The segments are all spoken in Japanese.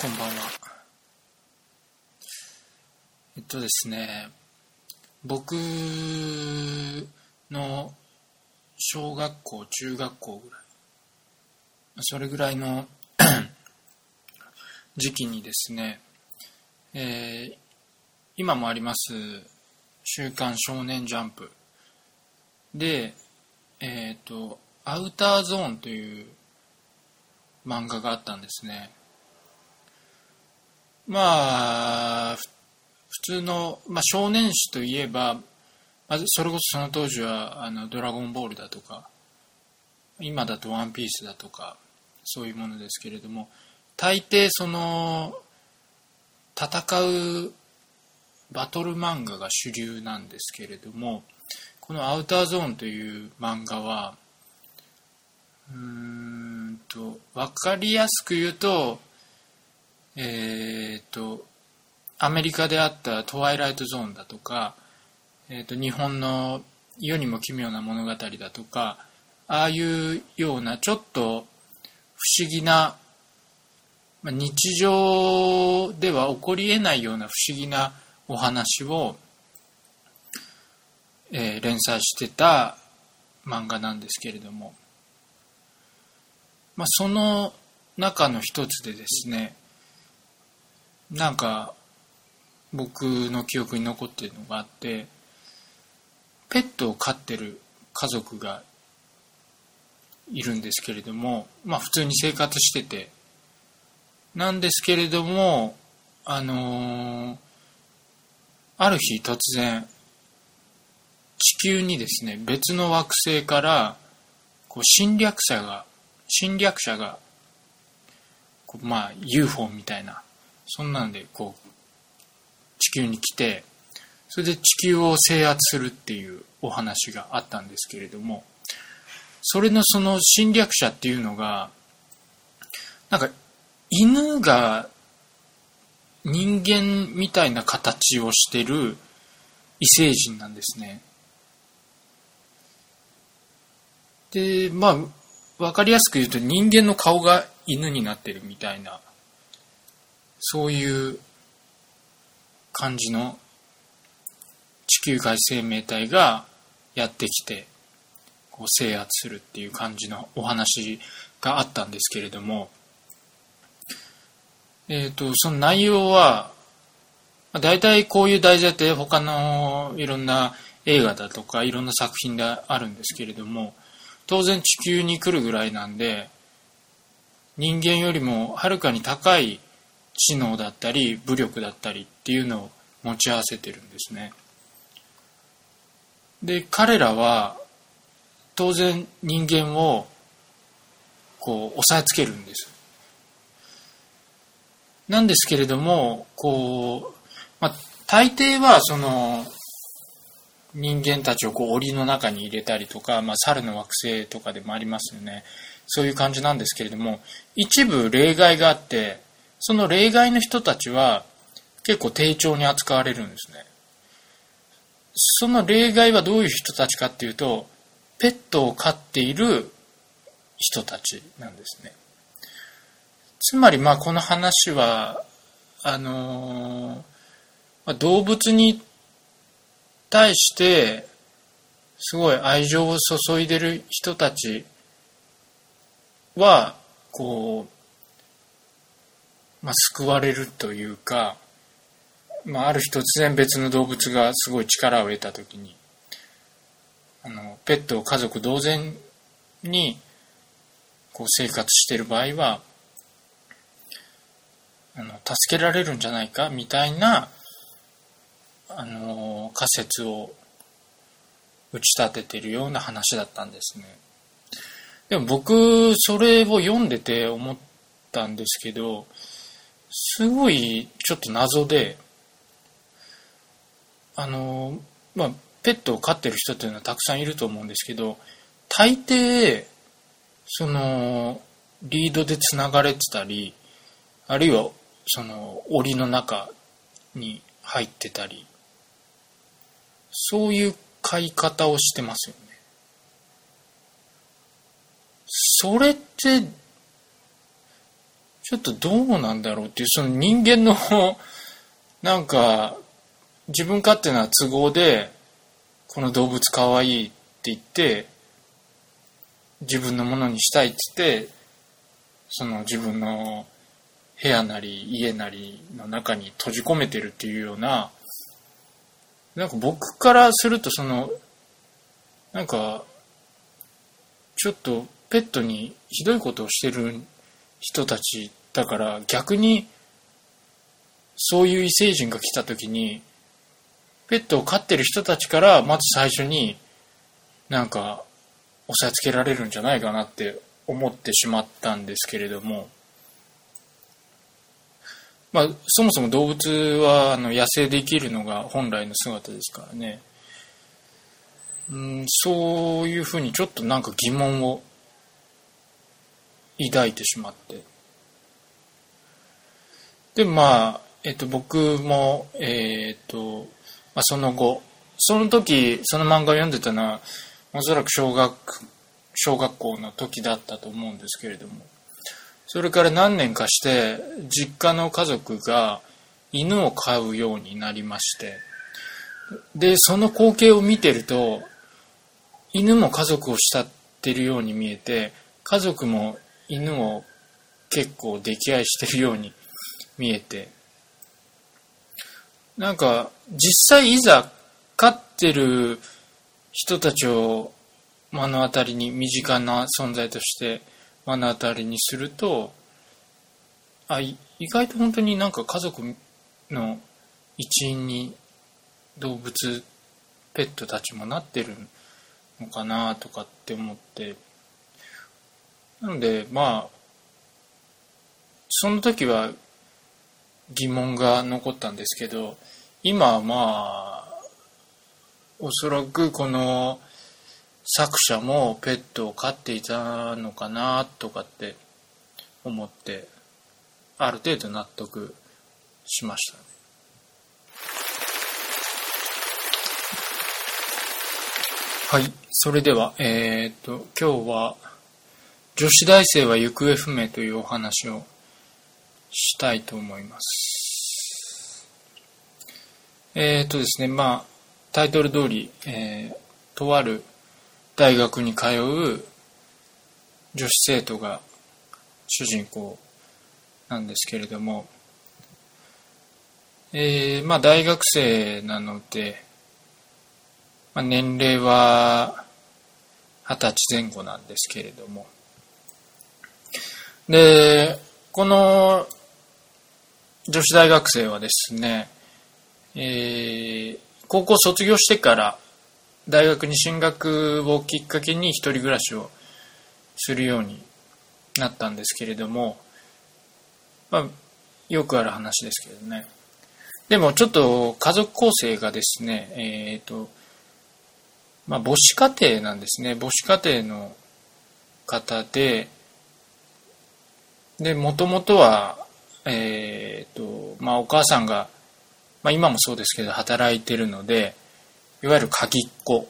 こんばんは。えっとですね、僕の小学校、中学校ぐらい、それぐらいの 時期にですね、えー、今もあります「週刊少年ジャンプ」で、えっ、ー、と「アウターゾーン」という漫画があったんですねまあ普通の、まあ、少年誌といえば、まずそれこそその当時はあの「ドラゴンボール」だとか今だと「ワンピース」だとかそういうものですけれども大抵その戦うバトル漫画が主流なんですけれどもこの「アウターゾーン」という漫画はうーんと分かりやすく言うとえっ、とアメリカであった「トワイライトゾーン」だとか、えー、と日本の「世にも奇妙な物語」だとかああいうようなちょっと不思議な日常では起こりえないような不思議なお話を、えー、連載してた漫画なんですけれども、まあ、その中の一つでですねなんか僕の記憶に残ってるのがあってペットを飼ってる家族がいるんですけれどもまあ普通に生活してて。なんですけれどもあのー、ある日突然地球にですね別の惑星からこう侵略者が侵略者がまあ UFO みたいなそんなんでこう地球に来てそれで地球を制圧するっていうお話があったんですけれどもそれのその侵略者っていうのがなんか犬が人間みたいな形をしてる異星人なんですね。で、まあ、わかりやすく言うと人間の顔が犬になってるみたいな、そういう感じの地球外生命体がやってきて、こう制圧するっていう感じのお話があったんですけれども、えっ、ー、と、その内容は、大体こういう題材って他のいろんな映画だとかいろんな作品であるんですけれども、当然地球に来るぐらいなんで、人間よりもはるかに高い知能だったり武力だったりっていうのを持ち合わせてるんですね。で、彼らは当然人間をこう押さえつけるんです。なんですけれども、こう、まあ、大抵はその、人間たちをこう檻の中に入れたりとか、まあ、猿の惑星とかでもありますよね。そういう感じなんですけれども、一部例外があって、その例外の人たちは結構丁重に扱われるんですね。その例外はどういう人たちかっていうと、ペットを飼っている人たちなんですね。つまりまあこの話はあのー、動物に対してすごい愛情を注いでる人たちはこう、まあ、救われるというか、まあ、ある日突然別の動物がすごい力を得た時にあのペットを家族同然にこう生活してる場合はあの助けられるんじゃないかみたいなあの仮説を打ち立ててるような話だったんですね。でも僕それを読んでて思ったんですけどすごいちょっと謎であのまあペットを飼ってる人っていうのはたくさんいると思うんですけど大抵そのリードでつながれてたりあるいはその檻の中に入ってたりそういう飼い方をしてますよね。それってちょっとどうなんだろうっていう、その人間の、なんか、自分勝手な都合で、この動物かわいいって言って、自分のものにしたいって言って、その自分の部屋なり家なりの中に閉じ込めてるっていうような、なんか僕からするとその、なんか、ちょっとペットにひどいことをしてる人たちだから逆にそういう異星人が来た時にペットを飼ってる人たちからまず最初になんか押さえつけられるんじゃないかなって思ってしまったんですけれども。まあそもそも動物はあの野生で生きるのが本来の姿ですからね。うんそういうふうにちょっとなんか疑問を抱いてしまって。でまあ、えっと、僕も、えー、っと、まあ、その後その時その漫画を読んでたのはおそらく小学小学校の時だったと思うんですけれどもそれから何年かして実家の家族が犬を飼うようになりましてでその光景を見てると犬も家族を慕ってるように見えて家族も犬を結構溺愛してるように見えて。なんか実際いざ飼ってる人たちを目の当たりに身近な存在として目の当たりにするとあ意外と本当になんか家族の一員に動物ペットたちもなってるのかなとかって思って。なのでまあその時は疑問が残ったんですけど今はまあおそらくこの作者もペットを飼っていたのかなとかって思ってある程度納得しましたね。はい。それでは、えっ、と、今日は、女子大生は行方不明というお話をしたいと思います。えっ、とですね、まあ、タイトル通り、えー、とある大学に通う女子生徒が主人公なんですけれども、えー、まあ大学生なので、まあ、年齢は二十歳前後なんですけれども。で、この女子大学生はですね、えー、高校卒業してから大学に進学をきっかけに一人暮らしをするようになったんですけれども、まあ、よくある話ですけどね。でもちょっと家族構成がですね、えっ、ー、と、まあ、母子家庭なんですね。母子家庭の方で、で、もともとは、えっ、ー、と、まあ、お母さんが、まあ、今もそうですけど、働いてるので、いわゆる鍵っ子。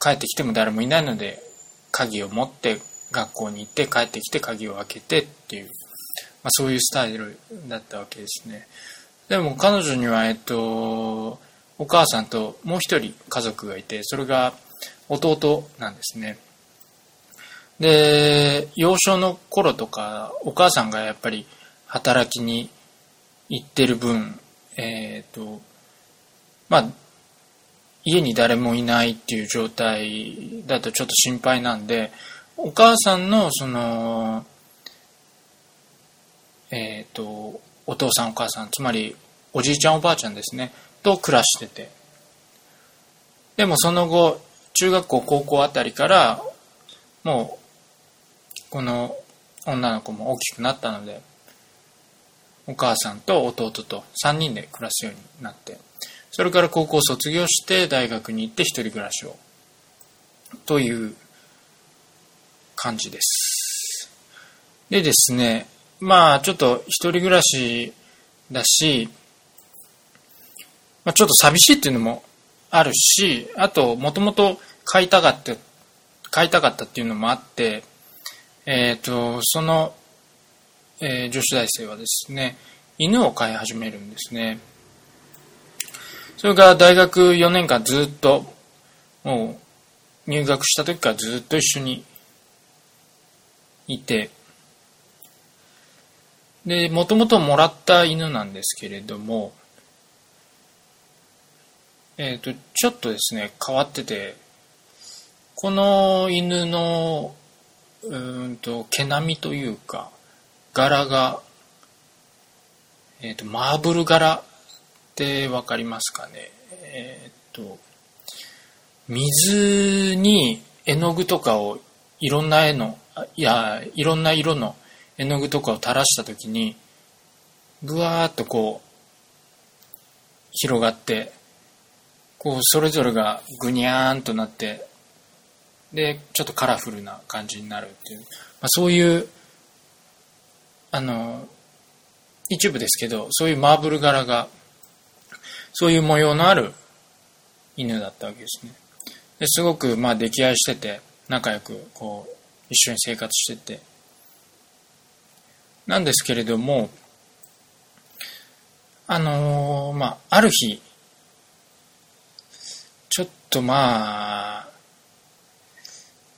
帰ってきても誰もいないので、鍵を持って学校に行って帰ってきて鍵を開けてっていう、まあ、そういうスタイルだったわけですね。でも彼女には、えっと、お母さんともう一人家族がいて、それが弟なんですね。で、幼少の頃とか、お母さんがやっぱり働きに行ってる分、えっ、ー、と、まあ、家に誰もいないっていう状態だとちょっと心配なんで、お母さんのその、えっ、ー、と、お父さんお母さん、つまりおじいちゃんおばあちゃんですね。と暮らしててでもその後中学校高校あたりからもうこの女の子も大きくなったのでお母さんと弟と3人で暮らすようになってそれから高校卒業して大学に行って一人暮らしをという感じです。でですねまあちょっと一人暮らしだしまあ、ちょっと寂しいっていうのもあるし、あと、もともと買いたかった、買いたかったっていうのもあって、えっ、ー、と、そのえー、女子大生はですね、犬を飼い始めるんですね。それが大学4年間ずっと、もう入学した時からずっと一緒にいて、で、もともともらった犬なんですけれども、えっ、ー、と、ちょっとですね、変わってて、この犬の、うんと、毛並みというか、柄が、え、ー、と、マーブル柄ってわかりますかね。えっ、ー、と、水に絵の具とかをいろんな絵の、いや、いろんな色の絵の具とかを垂らした時にぐわーっとこう広がってこうそれぞれがぐにゃーんとなってでちょっとカラフルな感じになるっていう、まあ、そういうあの一部ですけどそういうマーブル柄がそういう模様のある犬だったわけですね。ですごくまあ溺愛してて仲良くこう一緒に生活してて。なんですけれども、あのー、まあ、ある日、ちょっとまあ、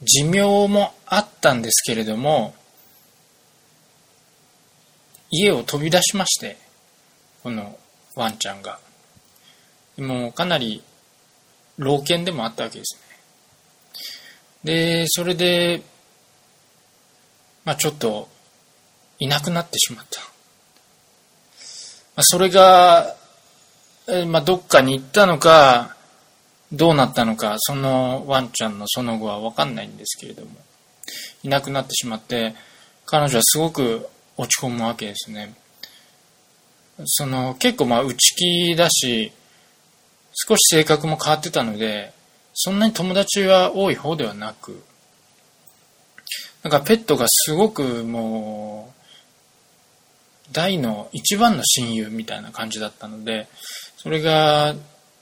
寿命もあったんですけれども、家を飛び出しまして、このワンちゃんが。もうかなり老犬でもあったわけですね。で、それで、まあちょっといなくなってしまった。まあ、それが、まあ、どっかに行ったのか、どうなったのか、そのワンちゃんのその後はわかんないんですけれども、いなくなってしまって、彼女はすごく落ち込むわけですね。その、結構まあ内気だし、少し性格も変わってたので、そんなに友達は多い方ではなく、なんかペットがすごくもう、大の一番の親友みたいな感じだったので、それが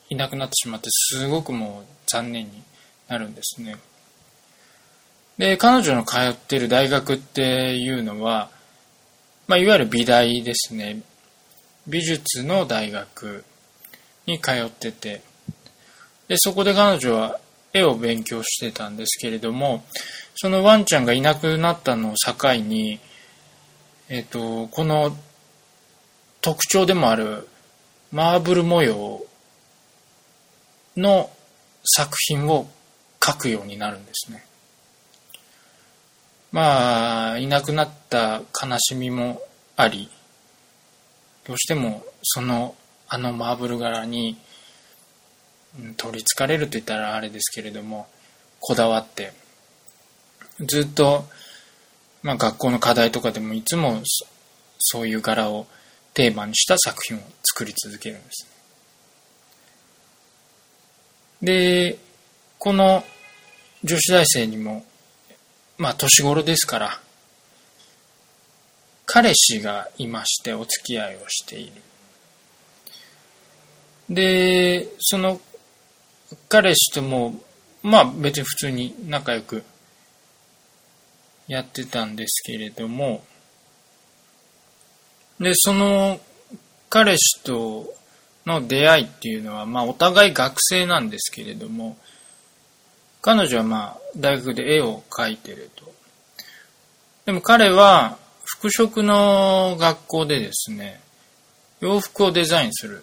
いなくなってしまって、すごくもう残念になるんですね。で、彼女の通ってる大学っていうのは、まあ、いわゆる美大ですね。美術の大学に通ってて、で、そこで彼女は絵を勉強してたんですけれども、そのワンちゃんがいなくなったのを境に、えっ、と、この特徴でもあるマーブル模様の作品を描くようになるんですね。まあ、いなくなった悲しみもあり、どうしてもそのあのマーブル柄に取りつかれると言ったらあれですけれども、こだわって、ずっとまあ、学校の課題とかでもいつもそういう柄をテーマにした作品を作り続けるんですね。で、この女子大生にも、まあ年頃ですから、彼氏がいましてお付き合いをしている。で、その彼氏とも、まあ別に普通に仲良くやってたんですけれども、で、その彼氏との出会いっていうのは、まあお互い学生なんですけれども、彼女はまあ大学で絵を描いてると。でも彼は服飾の学校でですね、洋服をデザインする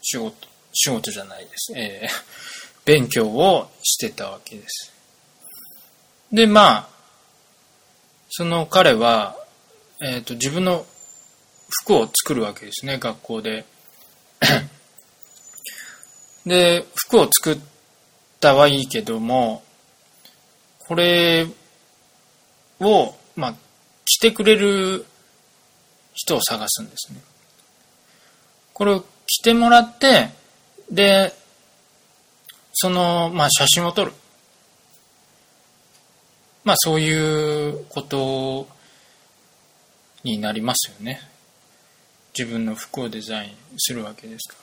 仕事、仕事じゃないです。えー、勉強をしてたわけです。で、まあ、その彼は、えっ、ー、と、自分の服を作るわけですね、学校で。で、服を作ったはいいけども、これを、まあ、着てくれる人を探すんですね。これを着てもらって、で、その、まあ、写真を撮る。まあそういうことになりますよね。自分の服をデザインするわけですか。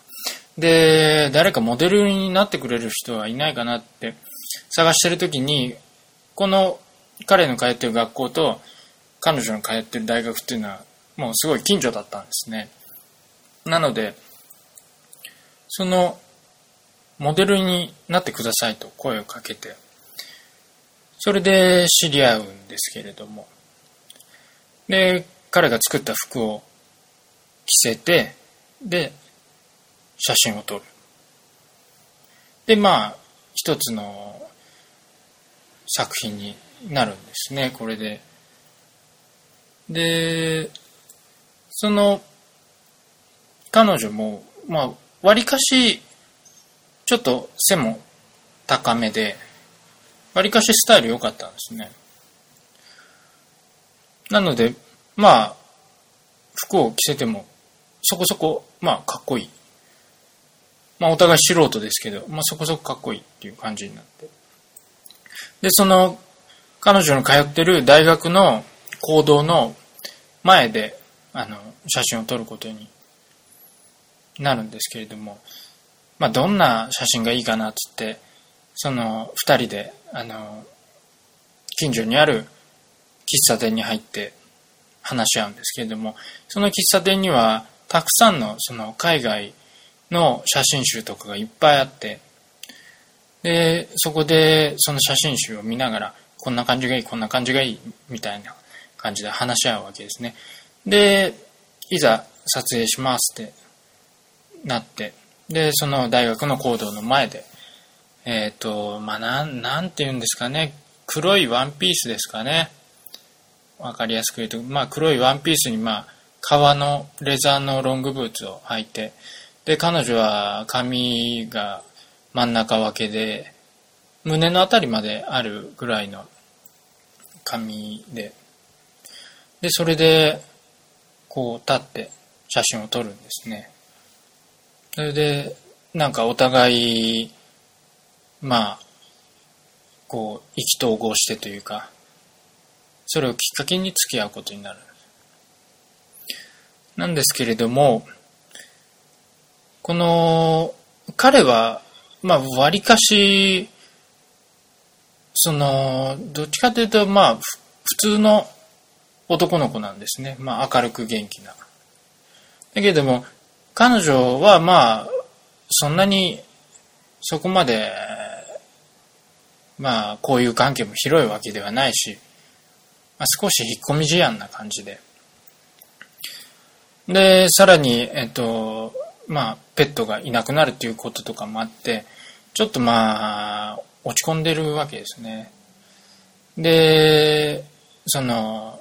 で、誰かモデルになってくれる人はいないかなって探してるときに、この彼の通ってる学校と彼女の通ってる大学っていうのはもうすごい近所だったんですね。なのでそのモデルになってくださいと声をかけて。それで知り合うんですけれども。で彼が作った服をせてで写真を撮る。でまあ一つの作品になるんですねこれで。でその彼女もまあわりかしちょっと背も高めでわりかしスタイル良かったんですね。なのでまあ服を着せてもそこそこまあかっこいいまあお互い素人ですけど、まあそこそこかっこいいっていう感じになって。で、その彼女の通ってる大学の行動の前で、あの、写真を撮ることになるんですけれども、まあどんな写真がいいかなっつって、その二人で、あの、近所にある喫茶店に入って話し合うんですけれども、その喫茶店にはたくさんのその海外の写真集とかがいっぱいあって、で、そこでその写真集を見ながら、こんな感じがいい、こんな感じがいい、みたいな感じで話し合うわけですね。で、いざ撮影しますってなって、で、その大学の講堂の前で、えっ、ー、と、まあ、なん、なんて言うんですかね、黒いワンピースですかね。わかりやすく言うと、まあ、黒いワンピースに、まあ、革のレザーのロングブーツを履いて、で、彼女は髪が真ん中分けで、胸のあたりまであるぐらいの髪で、で、それで、こう立って写真を撮るんですね。それで、なんかお互い、まあ、こう、意気投合してというか、それをきっかけに付き合うことになる。なんですけれども、この、彼は、まあ、割かし、その、どっちかというと、まあ、普通の男の子なんですね。まあ、明るく元気な。だけども、彼女は、まあ、そんなに、そこまで、まあ、こういう関係も広いわけではないし、まあ、少し引っ込み思案な感じで。で、さらに、えっと、まあ、ペットがいなくなるっていうこととかもあって、ちょっとまあ、落ち込んでるわけですね。で、その、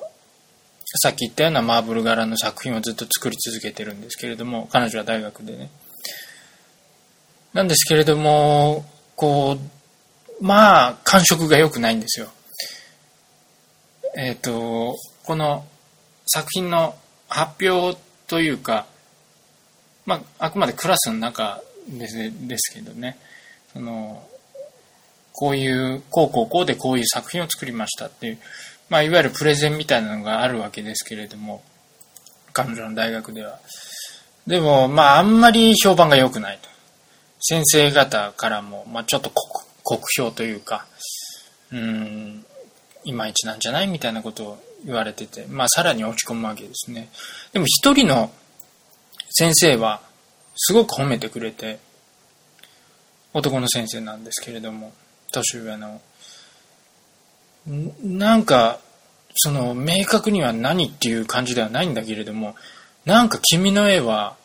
さっき言ったようなマーブル柄の作品をずっと作り続けてるんですけれども、彼女は大学でね。なんですけれども、こう、まあ、感触が良くないんですよ。えっ、と、この作品の発表というか、まあ、あくまでクラスの中ですですけどね。そのこういうこうこうこうでこういう作品を作りましたっていう、まあ、いわゆるプレゼンみたいなのがあるわけですけれども彼女の大学では。でもまああんまり評判が良くないと。先生方からも、まあ、ちょっと酷評というかうんいまいちなんじゃないみたいなことを言われてて、まあ、さらに落ち込むわけですねでも一人の先生はすごく褒めてくれて、男の先生なんですけれども、年上の。なんか、その、明確には何っていう感じではないんだけれども、なんか君の絵は、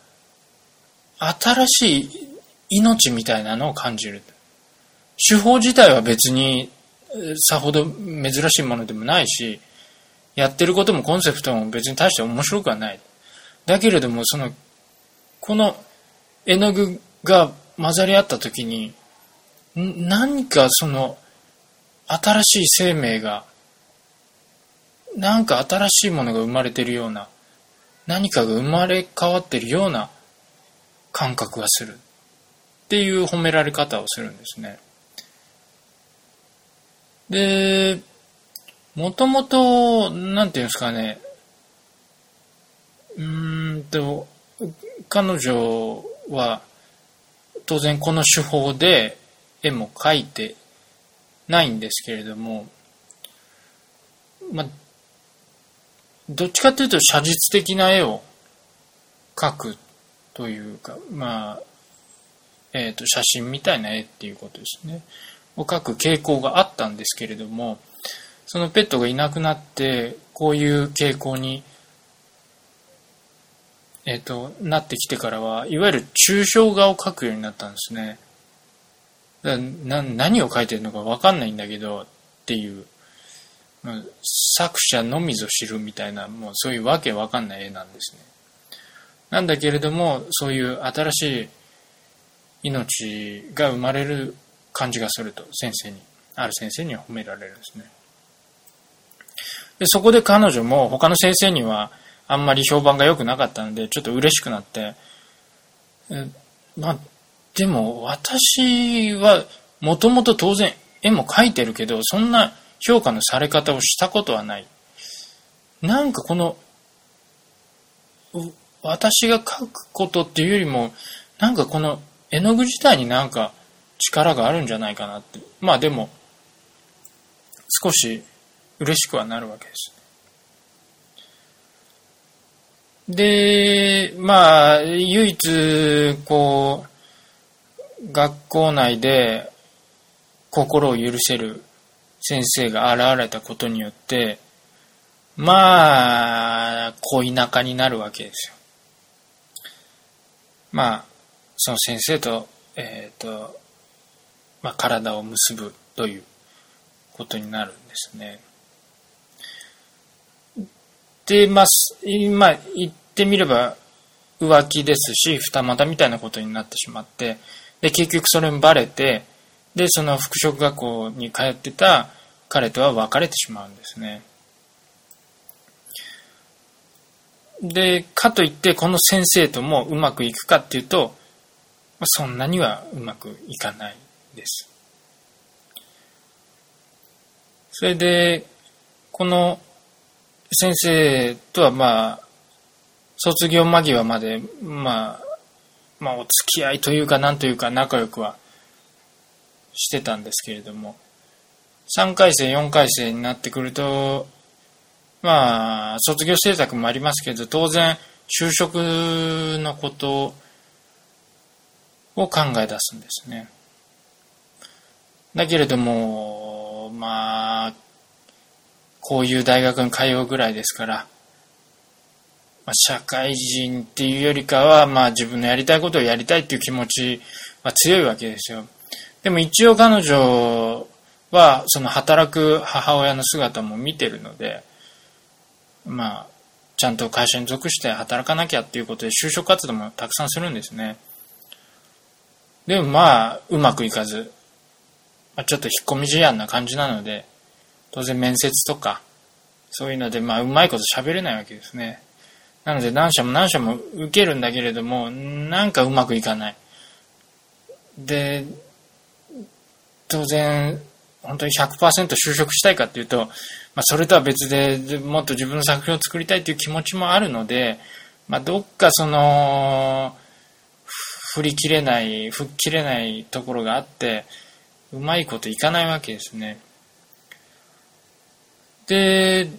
新しい命みたいなのを感じる。手法自体は別にさほど珍しいものでもないし、やってることもコンセプトも別に大して面白くはない。だけれども、そのこの絵の具が混ざり合った時に何かその新しい生命がなんか新しいものが生まれてるような何かが生まれ変わってるような感覚がするっていう褒められ方をするんですね。で、もともと、なんていうんですかね、うーんと、彼女は当然この手法で絵も描いてないんですけれども、まどっちかというと写実的な絵を描くというか、まあ、えっ、ー、と、写真みたいな絵っていうことですね。を描く傾向があったんですけれども、そのペットがいなくなって、こういう傾向に、えっ、ー、と、なってきてからは、いわゆる抽象画を描くようになったんですね。何を描いてるのかわかんないんだけど、っていう、作者のみぞ知るみたいな、もうそういうわけわかんない絵なんですね。なんだけれども、そういう新しい命が生まれる感じがすると、先生に、ある先生には褒められるんですね。で、そこで彼女も他の先生にはあんまり評判が良くなかったので、ちょっと嬉しくなって、まあ、でも私はもともと当然絵も描いてるけど、そんな評価のされ方をしたことはない。なんかこの、私が描くことっていうよりも、なんかこの絵の具自体になんか力があるんじゃないかなって。まあでも、少し嬉しくはなるわけです。で、まあ、唯一、こう、学校内で心を許せる先生が現れたことによって、まあ、恋仲になるわけですよ。まあ、その先生と、えっ、ー、と、まあ、体を結ぶということになるんですね。で、まあ、今言ってみれば浮気ですし、二股みたいなことになってしまって、で、結局それもバレて、で、その服飾学校に通ってた彼とは別れてしまうんですね。で、かといってこの先生ともうまくいくかっていうと、そんなにはうまくいかないです。それで、この先生とはまあ、卒業間際まで、まあ、まあお付き合いというかなんというか仲良くはしてたんですけれども、3回生、4回生になってくると、まあ、卒業制作もありますけど、当然、就職のことを考え出すんですね。だけれども、まあ、こういう大学に通うぐらいですから、まあ、社会人っていうよりかは、まあ自分のやりたいことをやりたいっていう気持ちは強いわけですよ。でも一応彼女は、その働く母親の姿も見てるので、まあ、ちゃんと会社に属して働かなきゃっていうことで就職活動もたくさんするんですね。でもまあ、うまくいかず、まあ、ちょっと引っ込み思案な感じなので、当然面接とか、そういうので、まあ、うまいこと喋れないわけですね。なので、何社も何社も受けるんだけれども、なんかうまくいかない。で、当然、本当に100%就職したいかっていうと、まあ、それとは別で、もっと自分の作品を作りたいという気持ちもあるので、まあ、どっかその、振り切れない、吹っ切れないところがあって、うまいこといかないわけですね。で、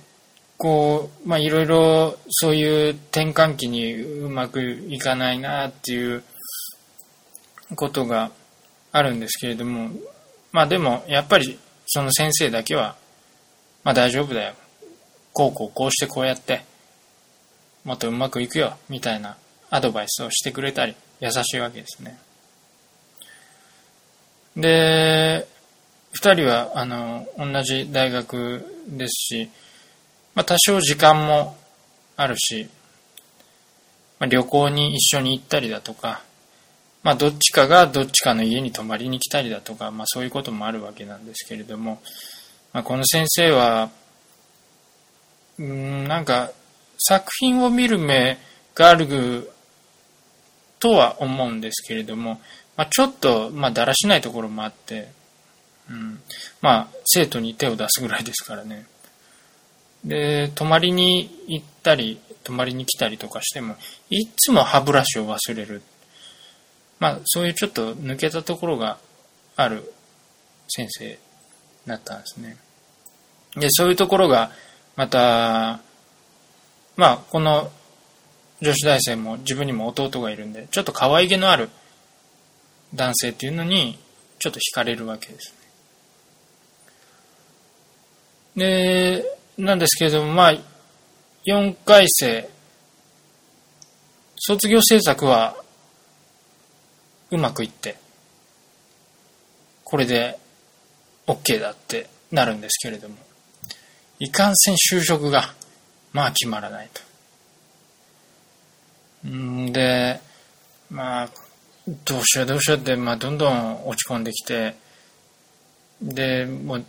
こう、まあいろいろそういう転換期にうまくいかないなっていうことがあるんですけれども、まあでもやっぱりその先生だけは、まあ大丈夫だよ。こうこうこうしてこうやって、もっとうまくいくよ、みたいなアドバイスをしてくれたり、優しいわけですね。で、二人は、あの、同じ大学ですし、まあ、多少時間もあるし、まあ、旅行に一緒に行ったりだとか、まあ、どっちかがどっちかの家に泊まりに来たりだとか、まあ、そういうこともあるわけなんですけれども、まあ、この先生は、うん、なんか、作品を見る目があるとは思うんですけれども、まあ、ちょっと、まあ、だらしないところもあって、うん、まあ、生徒に手を出すぐらいですからね。で、泊まりに行ったり、泊まりに来たりとかしても、いつも歯ブラシを忘れる。まあ、そういうちょっと抜けたところがある先生だったんですね。で、そういうところが、また、まあこの女子大生も自分にも弟がいるんでちょっと可愛げのある男性っていうのにちょっと惹かれるわけですでなんですけれどもまあ4回生卒業制作はうまくいってこれで OK だってなるんですけれどもいかんせん就職がまあ決まらないと。んでまあどうしようどうしようって、まあ、どんどん落ち込んできてでもう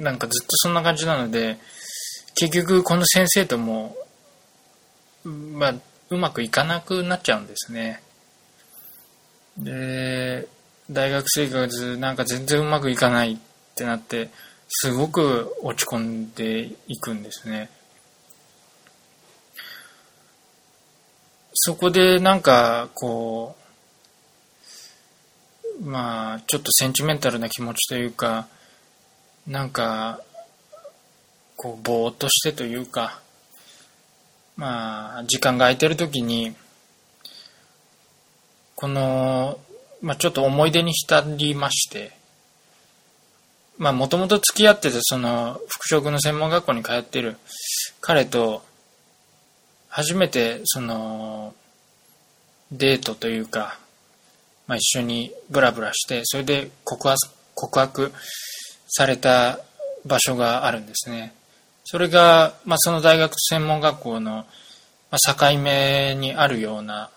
なんかずっとそんな感じなので結局この先生ともまあうまくいかなくなっちゃうんですね。で大学生活なんか全然うまくいかないってなってすごく落ち込んでいくんですね。そこでなんかこうまあちょっとセンチメンタルな気持ちというかなんかこうぼーっとしてというかまあ時間が空いてる時にこの、まあ、ちょっと思い出に浸りましてまあもともと付き合っててその服飾の専門学校に通ってる彼と初めてそのデートというか、まあ、一緒にブラブラしてそれで告白告白された場所があるんですね。それが、まあ、その大学専門学校の境目にあるような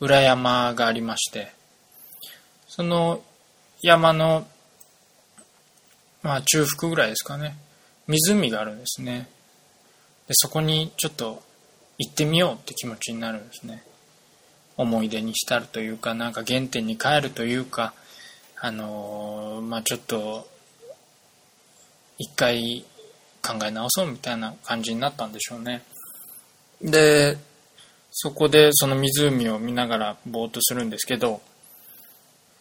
裏山がありましてその山の、まあ、中腹ぐらいですかね。湖があるんですね。でそこにちょっと行ってみようって気持ちになるんですね。思い出に浸るというかなんか原点に帰るというかあのー、まあちょっと一回考え直そうみたいな感じになったんでしょうねでそこでその湖を見ながらぼーっとするんですけど、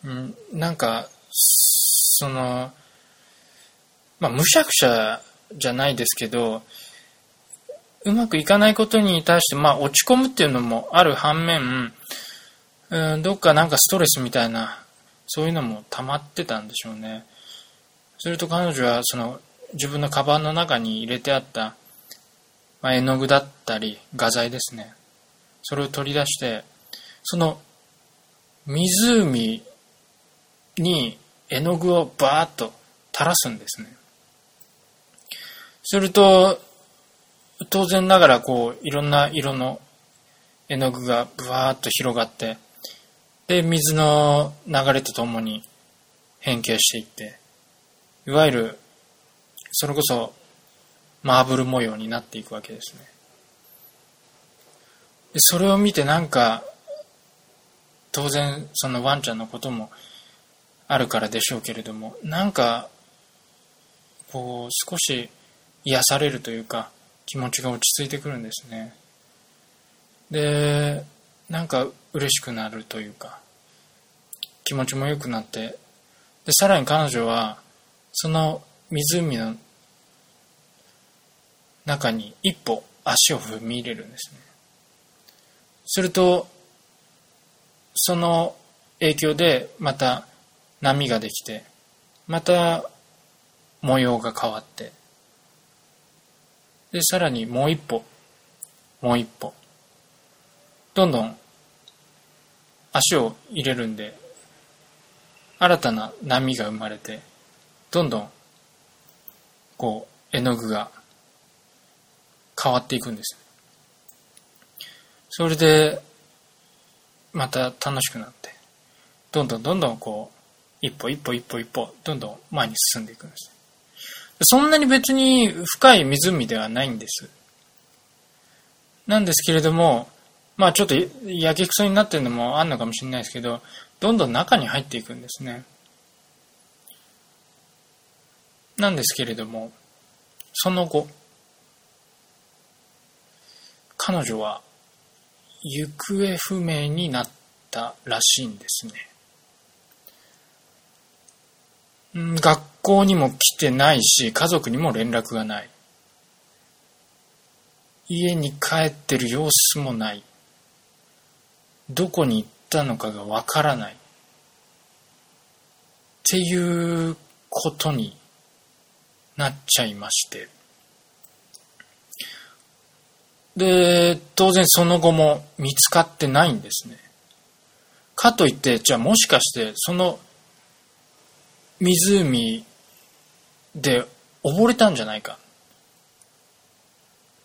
うん、なんかそのまあむしゃくしゃじゃないですけどうまくいかないことに対して、まあ、落ち込むっていうのもある反面、うん、どっかなんかストレスみたいな、そういうのも溜まってたんでしょうね。すると彼女は、その、自分のカバンの中に入れてあった、まあ、絵の具だったり、画材ですね。それを取り出して、その、湖に絵の具をバーッと垂らすんですね。すると、当然ながらこういろんな色の絵の具がブワーッと広がってで水の流れとともに変形していっていわゆるそれこそマーブル模様になっていくわけですね。それを見てなんか当然そのワンちゃんのこともあるからでしょうけれどもなんかこう少し癒されるというか気持ちが落ち着いてくるんですね。でなんか嬉しくなるというか気持ちも良くなってでさらに彼女はその湖の中に一歩足を踏み入れるんですねするとその影響でまた波ができてまた模様が変わってで、さらにもう一歩、もう一歩。どんどん足を入れるんで、新たな波が生まれて、どんどん、こう、絵の具が変わっていくんです。それで、また楽しくなって、どんどんどんどんこう、一歩一歩一歩一歩、どんどん前に進んでいくんです。そんなに別に深い湖ではないんです。なんですけれども、まあちょっとやけくそになってるのもあるのかもしれないですけど、どんどん中に入っていくんですね。なんですけれども、その後、彼女は行方不明になったらしいんですね。学校にも来てないし、家族にも連絡がない。家に帰ってる様子もないどこに行ったのかがわからないっていうことになっちゃいまして。で当然その後も見つかってないんですね。かといってじゃあもしかしてその湖で溺れたんじゃないか。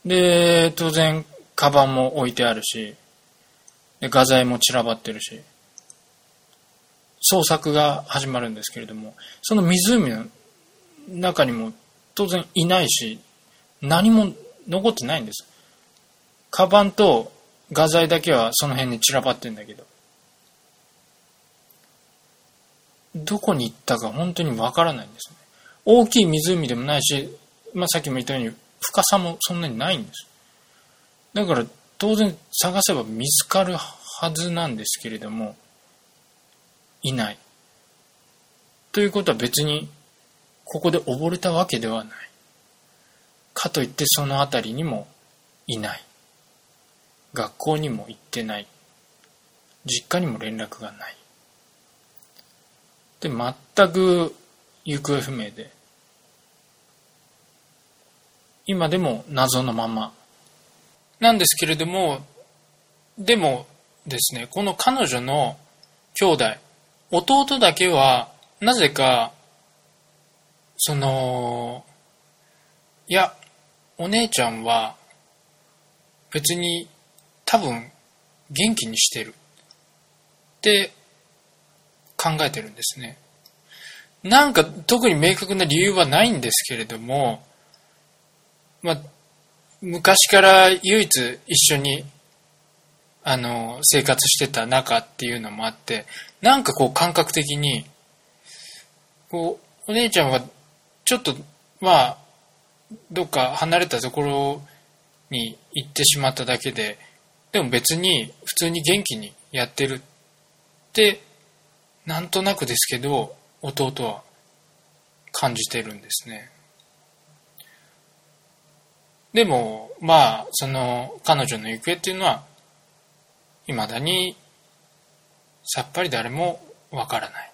で当然カバンも置いてあるし画材も散らばってるし捜索が始まるんですけれどもその湖の中にも当然いないし何も残ってないんです。カバンと画材だけはその辺に散らばってんだけど。どこに行ったか本当にわからないんですね。大きい湖でもないし、まあ、さっきも言ったように深さもそんなにないんです。だから当然探せば見つかるはずなんですけれどもいない。ということは別にここで溺れたわけではない。かといってその辺りにもいない。学校にも行ってない。実家にも連絡がない。で全く行方不明で。今でも謎のまま。なんですけれどもでもですねこの彼女の兄弟弟だけはなぜかそのいやお姉ちゃんは別に多分元気にしてる。って考えてるんですね。なんか特に明確な理由はないんですけれどもまあ昔から唯一一緒にあの生活してた中っていうのもあってなんかこう感覚的にこうお姉ちゃんはちょっとまあどっか離れたところに行ってしまっただけででも別に普通に元気にやってるってなんとなくですけど弟は感じてるんですね。でもまあその彼女の行方っていうのはいまだにさっぱり誰もわからない。